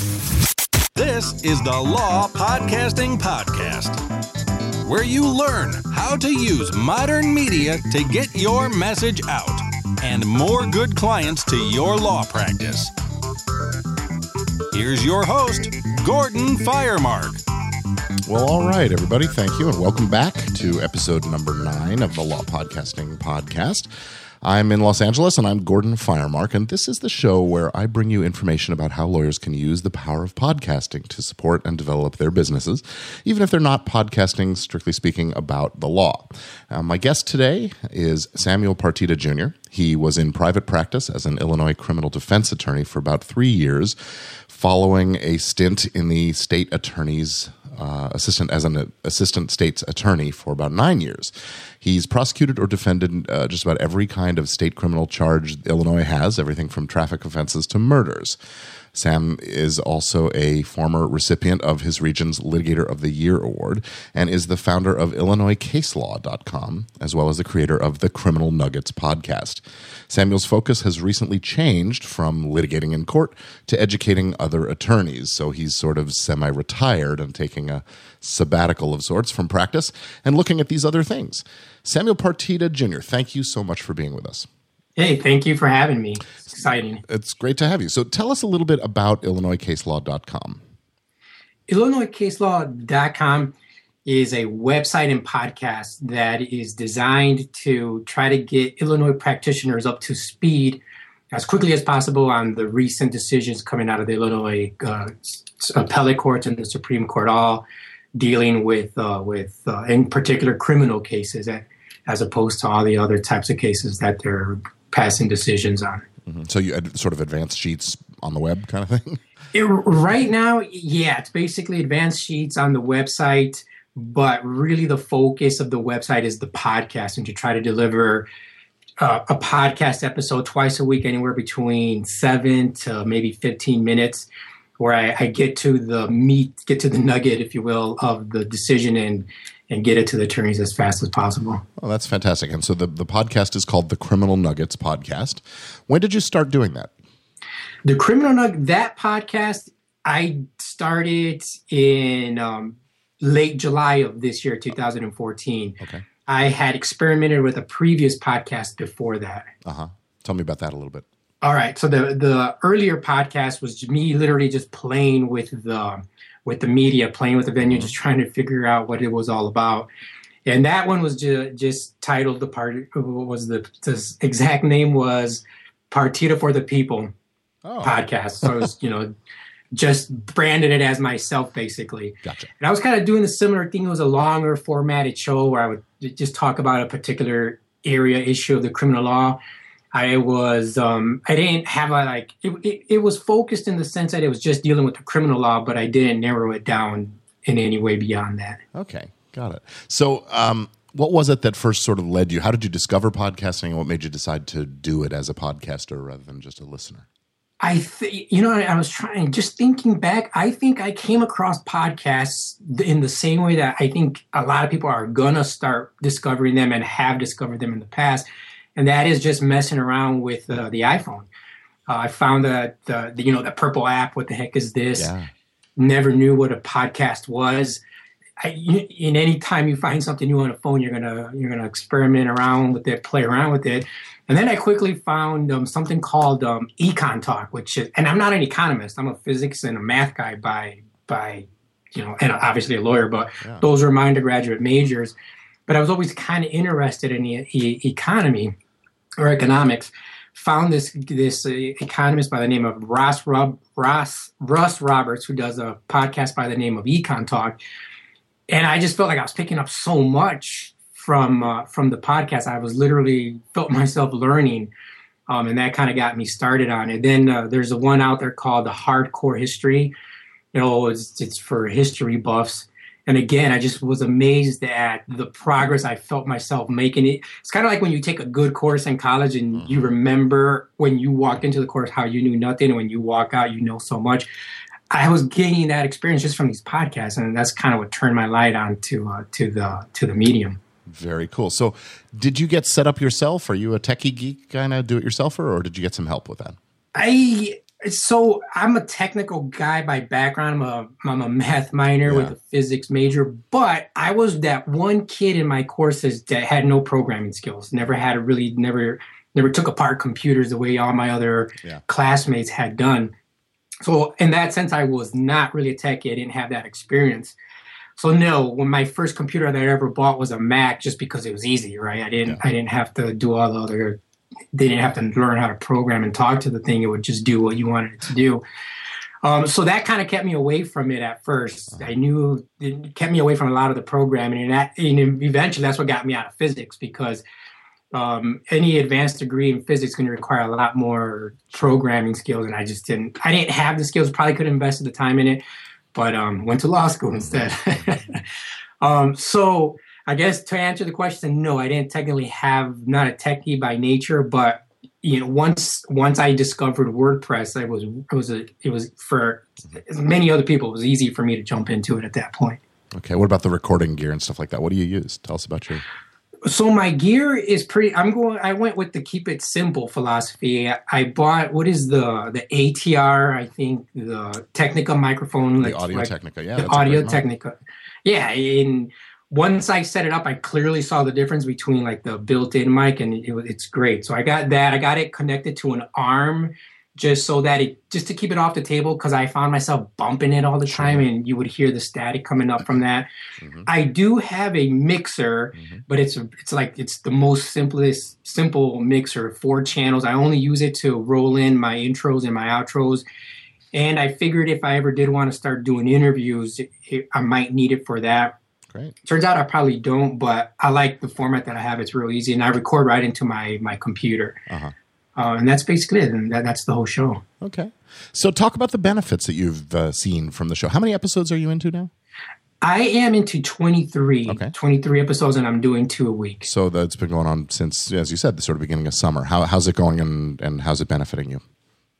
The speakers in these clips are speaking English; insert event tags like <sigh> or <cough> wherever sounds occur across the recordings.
This is the Law Podcasting Podcast, where you learn how to use modern media to get your message out and more good clients to your law practice. Here's your host, Gordon Firemark. Well, all right, everybody. Thank you, and welcome back to episode number nine of the Law Podcasting Podcast. I'm in Los Angeles and I'm Gordon Firemark, and this is the show where I bring you information about how lawyers can use the power of podcasting to support and develop their businesses, even if they're not podcasting, strictly speaking, about the law. Uh, my guest today is Samuel Partida Jr. He was in private practice as an Illinois criminal defense attorney for about three years, following a stint in the state attorney's uh, assistant as an assistant state's attorney for about nine years. He's prosecuted or defended uh, just about every kind of state criminal charge Illinois has, everything from traffic offenses to murders. Sam is also a former recipient of his region's Litigator of the Year award and is the founder of IllinoisCaseLaw.com, as well as the creator of the Criminal Nuggets podcast. Samuel's focus has recently changed from litigating in court to educating other attorneys, so he's sort of semi retired and taking a sabbatical of sorts from practice and looking at these other things. Samuel Partida Jr., thank you so much for being with us. Hey, thank you for having me. It's exciting. It's great to have you. So tell us a little bit about IllinoisCaseLaw.com. IllinoisCaseLaw.com is a website and podcast that is designed to try to get Illinois practitioners up to speed as quickly as possible on the recent decisions coming out of the Illinois uh, appellate courts and the Supreme Court, all dealing with uh, with uh, in particular criminal cases, as opposed to all the other types of cases that they're passing decisions on. Mm-hmm. So you had sort of advanced sheets on the web kind of thing? <laughs> It, right now, yeah, it's basically advanced sheets on the website, but really the focus of the website is the podcast and to try to deliver uh, a podcast episode twice a week, anywhere between seven to maybe 15 minutes, where I, I get to the meat, get to the nugget, if you will, of the decision and and get it to the attorneys as fast as possible. Oh, that's fantastic. And so the, the podcast is called the Criminal Nuggets Podcast. When did you start doing that? The Criminal Nugget, that podcast, I started in um, late July of this year, 2014. Okay. I had experimented with a previous podcast before that. Uh huh. Tell me about that a little bit. All right. So the the earlier podcast was me literally just playing with the with the media, playing with the venue, mm-hmm. just trying to figure out what it was all about. And that one was ju- just titled the part What was the, the exact name was Partida for the People oh. podcast. So it was, you know, just branded it as myself basically. Gotcha. And I was kind of doing a similar thing. It was a longer formatted show where I would just talk about a particular area issue of the criminal law. I was um, I didn't have a like it, it, it, was focused in the sense that it was just dealing with the criminal law, but I didn't narrow it down in any way beyond that. Okay, got it. So, um, what was it that first sort of led you? How did you discover podcasting, and what made you decide to do it as a podcaster rather than just a listener? I think you know I was trying just thinking back. I think I came across podcasts in the same way that I think a lot of people are gonna start discovering them and have discovered them in the past and that is just messing around with uh, the iPhone. Uh, I found that the, the, you know the purple app. What the heck is this? Yeah. Never knew what a podcast was. I, in any time you find something new on a phone, you're gonna you're gonna experiment around with it, play around with it. And then I quickly found um, something called um, Econ Talk, which is, and I'm not an economist. I'm a physics and a math guy by by you know, and obviously a lawyer, but yeah. those are my undergraduate majors but I was always kind of interested in the e- economy or economics. Found this this uh, economist by the name of Ross Rob, Ross Russ Roberts, who does a podcast by the name of Econ Talk, and I just felt like I was picking up so much from uh, from the podcast. I was literally felt <laughs> myself learning, um, and that kind of got me started on it. Then uh, there's a one out there called the Hardcore History. You know, it's, it's for history buffs and again, I just was amazed at the progress I felt myself making. It, it's kind of like when you take a good course in college and mm-hmm. you remember when you walked into the course how you knew nothing, and when you walk out, you know so much. I was gaining that experience just from these podcasts, and that's kind of what turned my light on to uh, to the to the medium. Very cool. So, did you get set up yourself? Are you a techie geek kind of do it yourself, or did you get some help with that? I So I'm a technical guy by background. I'm a I'm a math minor Yeah. with a physics major, but I was that one kid in my courses that had no programming skills. Never had a really never never took apart computers the way all my other Yeah. classmates had done. So in that sense, I was not really a techie. I didn't have that experience. So no, when my first computer that I ever bought was a Mac, just because it was easy, right? I didn't I didn't have to do all the other. They didn't have to learn how to program and talk to the thing. It would just do what you wanted it to do. Um, so that kind of kept me away from it at first. I knew it kept me away from a lot of the programming, and, that, and eventually that's what got me out of physics because um, any advanced degree in physics is going to require a lot more programming skills, and I just didn't. I didn't have the skills. Probably could have invested the time in it, but um, went to law school instead. <laughs> um, so I guess to answer the question, no, I didn't technically have not a techie by nature, but you know, once once I discovered WordPress, I was it was a it was for many other people. It was easy for me to jump into it at that point. Okay. What about the recording gear and stuff like that? What do you use? Tell us about your. so my gear is pretty i'm going i went with the keep it simple philosophy i, I bought what is the the atr i think the technica microphone The like- Audio like Technica, yeah. the audio technica yeah and once i set it up i clearly saw the difference between like the built-in mic and it, it's great. So i got that. I got it connected to an arm just so that it just to keep it off the table because i found myself bumping it all the time and you would hear the static coming up from that. Mhm. i do have a mixer Mhm. but it's it's like it's the most simplest simple mixer four channels. I only use it to roll in my intros and my outros. And i figured if i ever did want to start doing interviews it, it- i might need it for that Great. turns out i probably don't but i like the format that i have it's real easy and i record right into my my computer Uh-huh. uh, and that's basically it and that, that's the whole show Okay. So talk about the benefits that you've uh, seen from the show. How many episodes are you into now? i am into 23 Okay. 23 episodes and i'm doing two a week So that's been going on since, as you said, the sort of beginning of summer. How, how's it going and, and how's it benefiting you?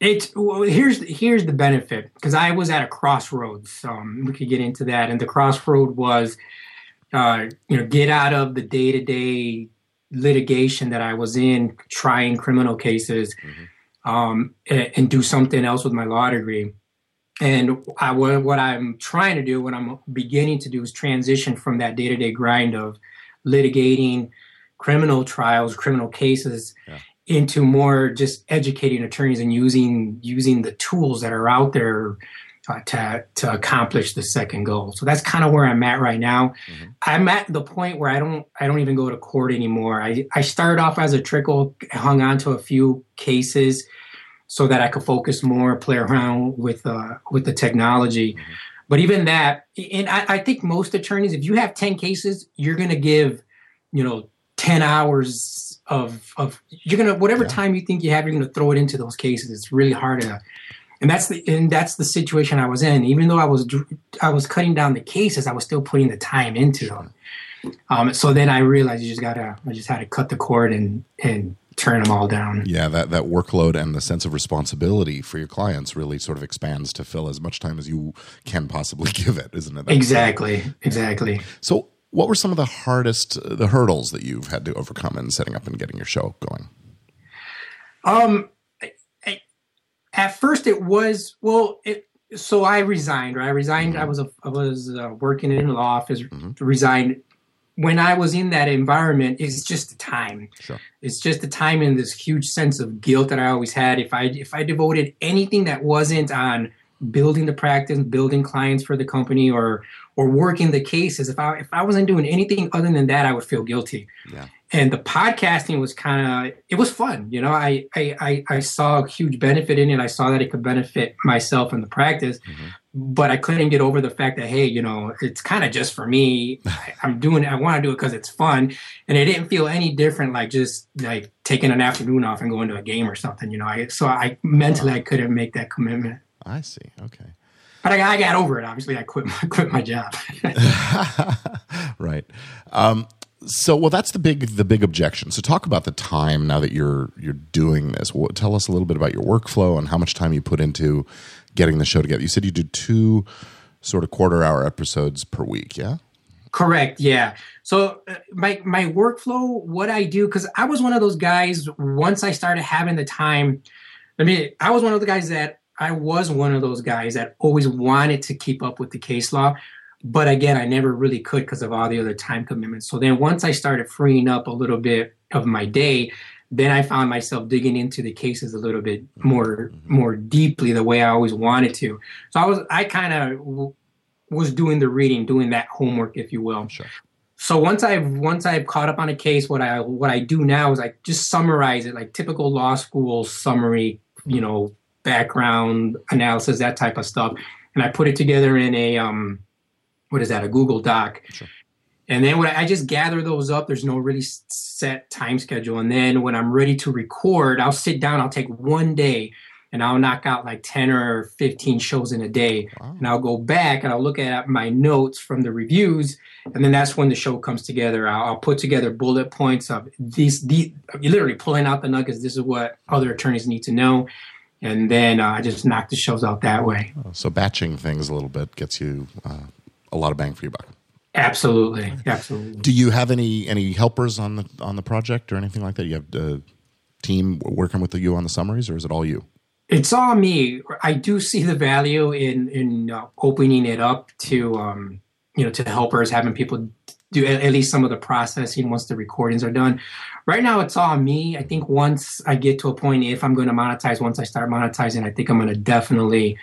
It's well, here's here's the benefit because I was at a crossroads. Um, we could get into that, and the crossroad was, uh, you know, get out of the day to day litigation that I was in, trying criminal cases, um, and, and do something else with my law degree. And I, what, what I'm trying to do, what I'm beginning to do, is transition from that day to day grind of litigating criminal trials, criminal cases, into more just educating attorneys and using using the tools that are out there uh, to to accomplish the second goal. So that's kind of where I'm at right now. Mhm. I'm at the point where I don't I don't even go to court anymore. I I started off as a trickle, hung on to a few cases so that I could focus more, play around with uh, with the technology. But even that, and I, I think most attorneys, if you have ten cases, you're going to give, you know, ten hours of of you're gonna whatever Yeah. time you think you have, you're to throw it into those cases. It's really hard to, and that's the and that's the situation I was in. Even though I was I was cutting down the cases, I was still putting the time into them. Um, so then I realized you just gotta, I just had to cut the cord and and turn them all down. Yeah, that, that workload and the sense of responsibility for your clients really sort of expands to fill as much time as you can possibly <laughs> give it, isn't it? That's- Exactly, exactly. So, what were some of the hardest, the hurdles that you've had to overcome in setting up and getting your show going? Um, I, I, at first it was well. It, so I resigned. Right, I resigned. I was a, I was uh, working in an law office. Mhm. Resigned. When I was in that environment, it's just the time. Sure. It's just the time and this huge sense of guilt that I always had. If I if I devoted anything that wasn't on building the practice, building clients for the company, or or working the cases, if I if I wasn't doing anything other than that, I would feel guilty. Yeah. and the podcasting was kind of it was fun you know? I, I i i saw a huge benefit in it. I saw that it could benefit myself in the practice Mhm. but i couldn't get over the fact that hey you know it's kind of just for me. <laughs> I, i'm doing it i want to do it because it's fun. And it didn't feel any different like just like taking an afternoon off and going to a game or something you know? I so i mentally i couldn't make that commitment I see. Okay. but i, I got over it obviously i quit my, <laughs> quit my job <laughs> right. Um, so, well, that's the big the big objection. So, talk about the time now that you're you're doing this. Well, tell us a little bit about your workflow and how much time you put into getting the show together. You said you do two sort of quarter hour episodes per week. Yeah. Correct. Yeah. So uh, my my workflow, what I do, because I was one of those guys. Once I started having the time, I mean, I was one of the guys that I was one of those guys that always wanted to keep up with the case law, but again, I never really could because of all the other time commitments. So then once I started freeing up a little bit of my day, then I found myself digging into the cases a little bit mm-hmm. more mm-hmm. more deeply the way I always wanted to. So I was I kind of w- was doing the reading, doing that homework, if you will. Sure. So once I've once I've caught up on a case, what I what I do now is I just summarize it like typical law school summary, you know, background analysis, that type of stuff, and I put it together in a um, what is that? A Google Doc. Sure. And then when I just gather those up, there's no really set time schedule. And then when I'm ready to record, I'll sit down, I'll take one day and I'll knock out like 10 or 15 shows in a day. Wow. And I'll go back and I'll look at my notes from the reviews. And then that's when the show comes together. I'll, I'll put together bullet points of these, these, literally pulling out the nuggets. This is what other attorneys need to know. And then uh, I just knock the shows out that way. So batching things a little bit gets you uh, a lot of bang for your buck. Absolutely. Absolutely. Do you have any any helpers on the on the project or anything like that? You have a team working with you on the summaries, or is it all you? It's all me. I do see the value in in uh, opening it up to um, you know to helpers, having people do at, least some of the processing once the recordings are done. Right now, it's all me. I think once I get to a point, if I'm going to monetize, once I start monetizing, I think I'm going to definitely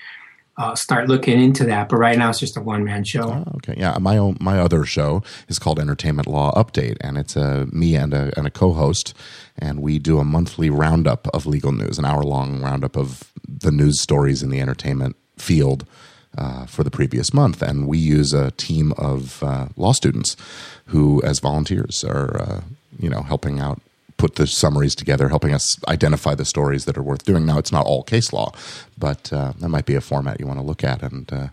uh, start looking into that. But right now, it's just a one man show. Oh, okay, yeah. My own my other show is called Entertainment Law Update, and it's a me and a and a co-host, and we do a monthly roundup of legal news, an hour long roundup of the news stories in the entertainment field. Uh, for the previous month, and we use a team of uh, law students who, as volunteers, are uh, you know helping out put the summaries together, helping us identify the stories that are worth doing. Now, it's not all case law, but uh, that might be a format you want to look at and, uh,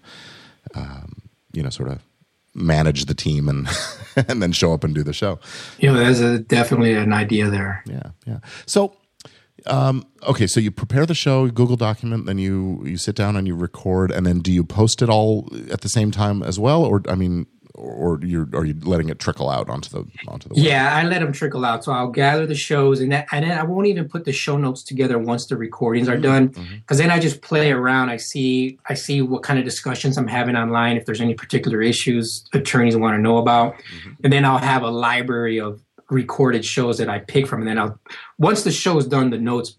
um, you know, sort of manage the team and <laughs> and then show up and do the show. You know, there's a, definitely an idea there. Yeah, yeah. So, um, okay, so you prepare the show, Google document, then you you sit down and you record, and then do you post it all at the same time as well, or I mean, or you're are you letting it trickle out onto the onto the web? yeah i let them trickle out. So i'll gather the shows and that and then i won't even put the show notes together once the recordings are mm-hmm. done mm-hmm. because then i just play around. I see i see what kind of discussions i'm having online if there's any particular issues attorneys want to know about. Mm-hmm. And then i'll have a library of recorded shows that i pick from and then i'll once the show is done the notes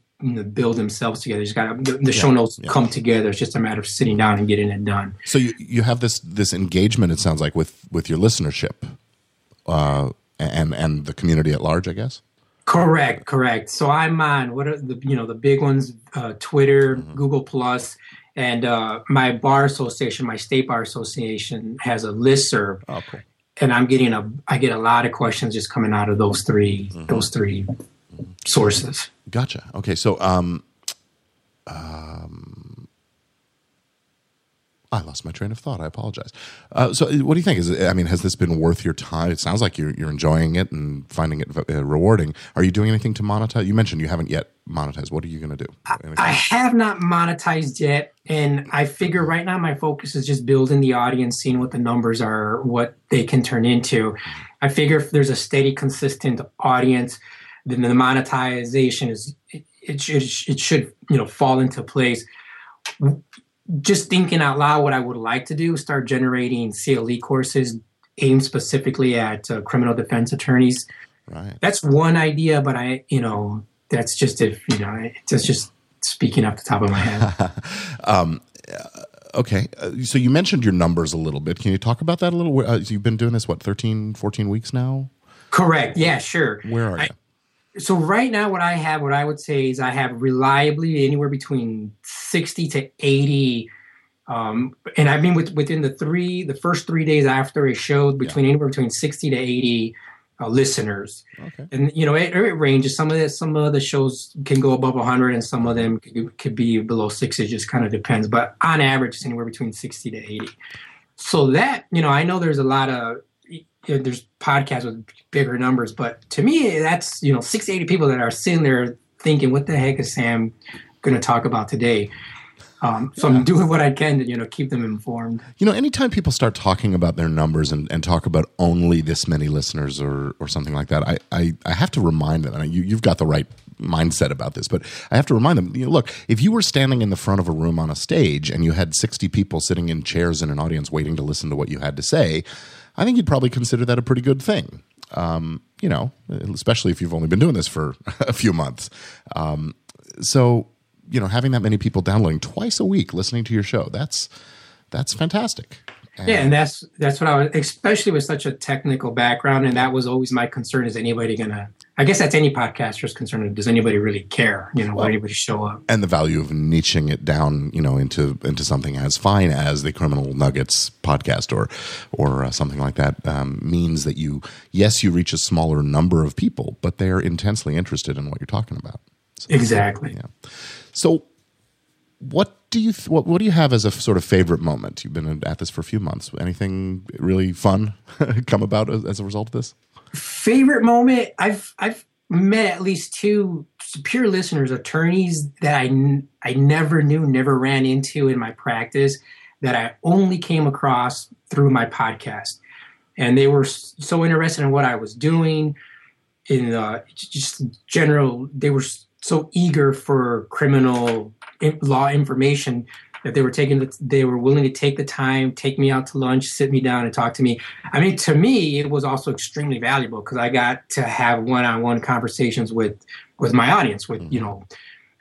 build themselves together. You just got the, the show notes yeah. come together. It's just a matter of sitting down and getting it done. So you you have this this engagement. It sounds like with with your listenership, uh, and and the community at large. I guess. Correct, correct. So I'm on what are the you know the big ones: uh, Twitter, Google Plus, and uh, my bar association, my state bar association, has a listserv, Oh, cool. And I'm getting a I get a lot of questions just coming out of those 3 those three sources. Gotcha. Okay, so um, um, I lost my train of thought. I apologize. Uh, so, what do you think? Is it, I mean, has this been worth your time? It sounds like you're you're enjoying it and finding it uh, rewarding. Are you doing anything to monetize? You mentioned you haven't yet monetized. What are you going to do? I have not monetized yet, and I figure right now my focus is just building the audience, seeing what the numbers are, what they can turn into. I figure if there's a steady, consistent audience, then the monetization is it, it should it should you know fall into place. Just thinking out loud, what I would like to do is start generating CLE courses aimed specifically at uh, criminal defense attorneys. Right. That's one idea, but I you know that's just if you know that's just speaking off the top of my head. <laughs> um, okay. Uh, so you mentioned your numbers a little bit. Can you talk about that a little? Uh, you've been doing this what 13, 14 weeks now. Correct. Yeah, sure. Where are I- you? So right now, what I have, what I would say is I have reliably anywhere between sixty to eighty, um, and I mean with, within the three, the first three days after a show, between anywhere between sixty to eighty uh, listeners, Okay. and you know it, it ranges. Some of the some of the shows can go above hundred, and some of them could, could be below six. It just kind of depends, but on average, it's anywhere between sixty to eighty. So that you know, I know there's a lot of you know, there's podcasts with bigger numbers, but to me, that's you know, six to eighty people that are sitting there thinking, "What the heck is Sam going to talk about today?" Um, so yeah. I'm doing what I can to, you know, keep them informed. You know, anytime people start talking about their numbers and, and talk about only this many listeners or, or something like that, I, I, I have to remind them, and you, you've got the right mindset about this, but I have to remind them, you know, look, if you were standing in the front of a room on a stage and you had 60 people sitting in chairs in an audience waiting to listen to what you had to say, I think you'd probably consider that a pretty good thing. Um, you know, especially if you've only been doing this for <laughs> a few months. Um, so you know having that many people downloading twice a week listening to your show that's that's fantastic. And yeah and that's that's what i was especially with such a technical background and that was always my concern is anybody gonna i guess that's any podcaster's concern does anybody really care you know well, will anybody show up? and the value of niching it down you know into into something as fine as the criminal nuggets podcast or or uh, something like that um, means that you yes you reach a smaller number of people but they're intensely interested in what you're talking about. So, exactly. yeah so, what do you th- what, what do you have as a sort of favorite moment? You've been at this for a few months. Anything really fun <laughs> come about as, as a result of this? Favorite moment? I've I've met at least two pure listeners, attorneys that I I never knew, never ran into in my practice, that I only came across through my podcast, and they were so interested in what I was doing, in just general. They were so eager for criminal law information that they were taking the, they were willing to take the time take me out to lunch sit me down and talk to me. I mean to me it was also extremely valuable because i got to have one-on-one conversations with with my audience with you mm-hmm. know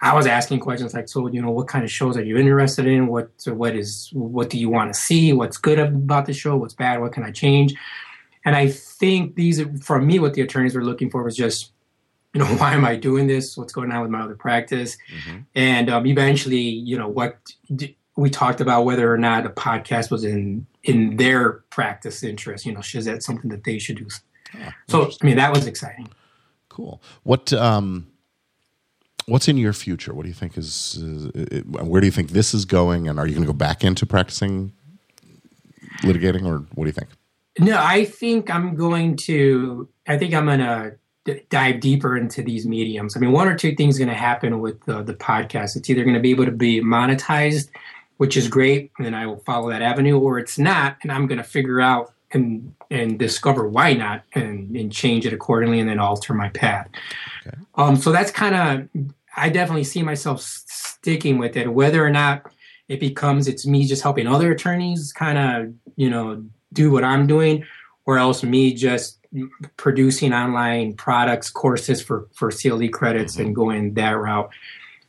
i was asking questions like so you know what kind of shows are you interested in? What what is what do you want to see? What's good about the show? What's bad? What can i change? And i think these for me what the attorneys were looking for was just you know, <laughs> why am I doing this? What's going on with my other practice? Mm-hmm. And um, eventually, you know, what we talked about whether or not a podcast was in in their practice interest. You know, is that something that they should do? Yeah, so, I mean, that was exciting. Cool. What um, what's in your future? What do you think is, it, where do you think this is going? And are you going to go back into practicing litigating, or what do you think? No, I think I'm going to. I think I'm going to dive deeper into these mediums. I mean, one or two things going to happen with the, the podcast. It's either going to be able to be monetized, which is great, and then I will follow that avenue, or it's not, and I'm going to figure out and and discover why not, and, and change it accordingly, and then alter my path. Okay. Um, so that's kind of I definitely see myself sticking with it, whether or not it becomes it's me just helping other attorneys kind of you know do what I'm doing, or else me just producing online products, courses for for CLE credits, mm-hmm. and going that route.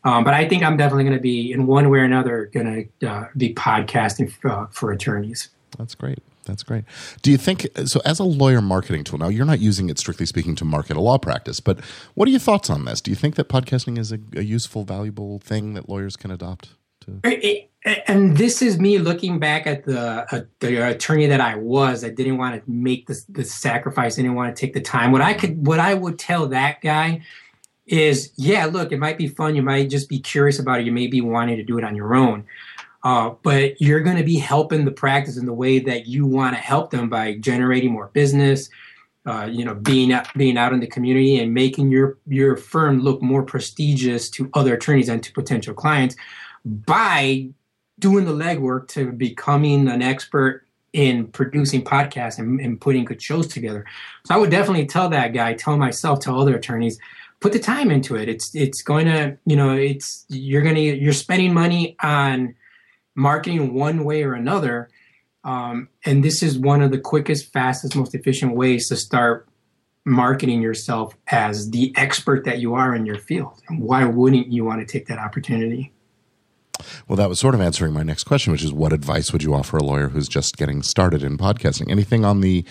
Um, but I think I'm definitely going to be, in one way or another, going to uh, be podcasting for, uh, for attorneys. That's great. That's great. Do you think so? As a lawyer marketing tool, now you're not using it strictly speaking to market a law practice, but what are your thoughts on this? Do you think that podcasting is a, a useful, valuable thing that lawyers can adopt? To- and this is me looking back at the uh, the attorney that I was. I didn't want to make the the sacrifice. I didn't want to take the time. What I could, what I would tell that guy is, yeah, look, it might be fun. You might just be curious about it. You may be wanting to do it on your own. Uh, but you're going to be helping the practice in the way that you want to help them by generating more business, uh, you know, being out, being out in the community and making your your firm look more prestigious to other attorneys and to potential clients by doing the legwork to becoming an expert in producing podcasts and, and, putting good shows together. So I would definitely tell that guy, tell myself, tell other attorneys, put the time into it. It's it's going to, you know, it's you're going to you're spending money on marketing one way or another. Um, and this is one of the quickest, fastest, most efficient ways to start marketing yourself as the expert that you are in your field. Why wouldn't you want to take that opportunity? Well, that was sort of answering my next question, which is what advice would you offer a lawyer who's just getting started in podcasting? Anything on the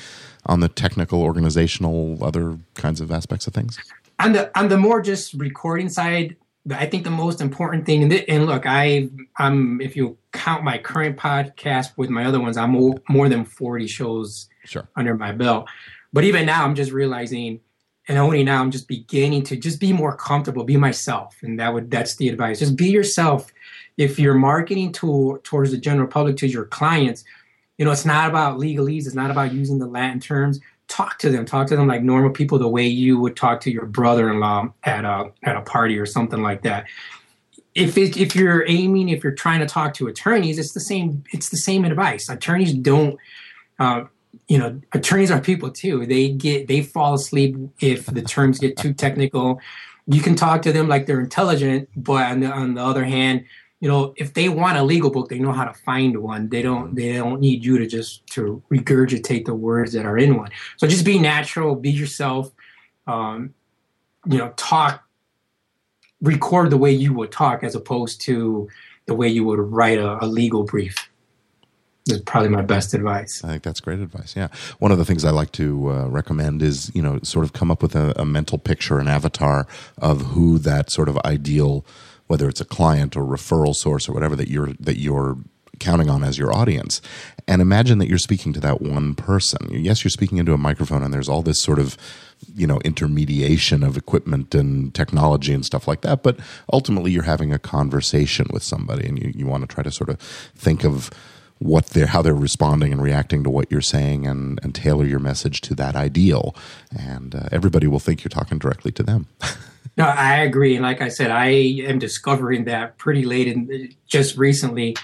on the technical, organizational, other kinds of aspects of things? On the on the more just recording side, I think the most important thing, and look, I I'm if you count my current podcast with my other ones, I'm more, more than forty shows sure. under my belt. But even now, I'm just realizing, and only now, I'm just beginning to just be more comfortable, be myself, and that would that's the advice. Just be yourself if you're marketing to, towards the general public to your clients, you know, it's not about legalese. It's not about using the Latin terms. Talk to them. Talk to them like normal people, the way you would talk to your brother-in-law at a at a party or something like that. if it, if you're aiming, if you're trying to talk to attorneys, it's the same. It's the same advice. Attorneys don't. Uh, you know, attorneys are people too. They get they fall asleep if the terms get too technical. You can talk to them like they're intelligent, but on the, on the other hand, you know, if they want a legal book, they know how to find one. They don't they don't need you to just to regurgitate the words that are in one. So just be natural, be yourself. Um, you know, talk record the way you would talk as opposed to the way you would write a, a legal brief is probably my best advice. I think that's great advice. Yeah, one of the things I like to uh, recommend is you know sort of come up with a, a, mental picture, an avatar of who that sort of ideal, whether it's a client or referral source or whatever that you're that you're counting on as your audience, and imagine that you're speaking to that one person. Yes, you're speaking into a microphone, and there's all this sort of you know intermediation of equipment and technology and stuff like that but ultimately you're having a conversation with somebody and you, you want to try to sort of think of what they're how they're responding and reacting to what you're saying and, and tailor your message to that ideal and uh, everybody will think you're talking directly to them <laughs> no i agree and like i said i am discovering that pretty late and just recently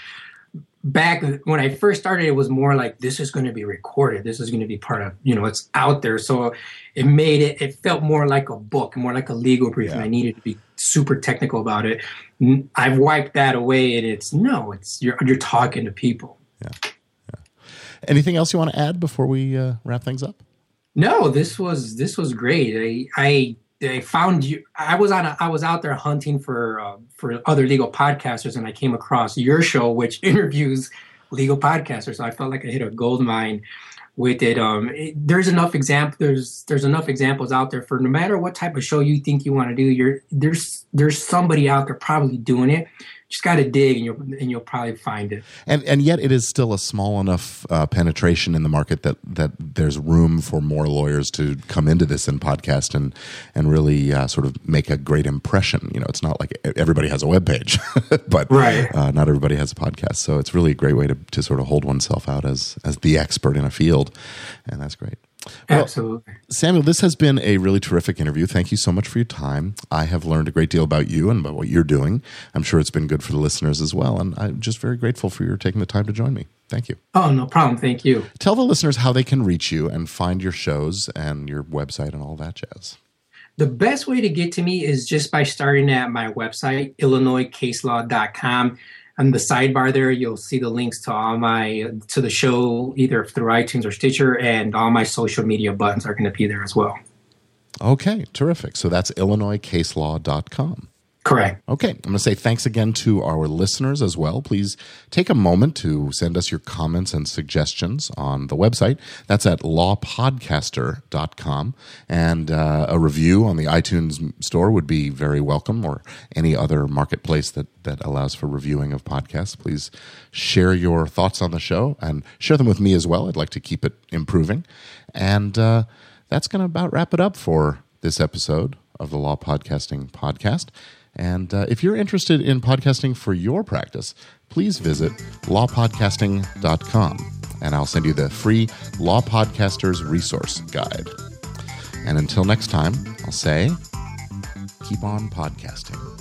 back when I first started, it was more like this is going to be recorded. This is going to be part of, you know, it's out there. So it made it, it felt more like a book, more like a legal brief. Yeah. And I needed to be super technical about it. I've wiped that away and it's no, it's you're, you're talking to people. Yeah. Anything else you want to add before we uh, wrap things up? No, this was, this was great. I, I, I found you. I was on. A, I was out there hunting for uh, for other legal podcasters, and I came across your show, which <laughs> interviews legal podcasters. So I felt like I hit a gold mine with it. Um, it, there's enough example. There's there's enough examples out there for no matter what type of show you think you want to do. You're there's there's somebody out there probably doing it just got to dig and you'll and you'll probably find it. And and yet it is still a small enough uh, penetration in the market that that there's room for more lawyers to come into this and podcast and and really uh, sort of make a great impression. You know, it's not like everybody has a web page, <laughs> but right. uh, not everybody has a podcast. So it's really a great way to to sort of hold oneself out as as the expert in a field, and that's great. Well, Absolutely. Samuel, this has been a really terrific interview. Thank you so much for your time. I have learned a great deal about you and about what you're doing. I'm sure it's been good for the listeners as well. And I'm just very grateful for your taking the time to join me. Thank you. Oh, no problem. Thank you. Tell the listeners how they can reach you and find your shows and your website and all that jazz. The best way to get to me is just by starting at my website, illinoiscaselaw.com on the sidebar there you'll see the links to all my to the show either through itunes or stitcher and all my social media buttons are going to be there as well. Okay terrific. So that's illinoiscaselaw.com Correct. Okay. I'm going to say thanks again to our listeners as well. Please take a moment to send us your comments and suggestions on the website. That's at lawpodcaster.com. And uh, a review on the iTunes store would be very welcome or any other marketplace that, that allows for reviewing of podcasts. Please share your thoughts on the show and share them with me as well. I'd like to keep it improving. And uh, that's going to about wrap it up for this episode of the Law Podcasting Podcast. And uh, if you're interested in podcasting for your practice, please visit lawpodcasting.com and I'll send you the free Law Podcasters Resource Guide. And until next time, I'll say, keep on podcasting.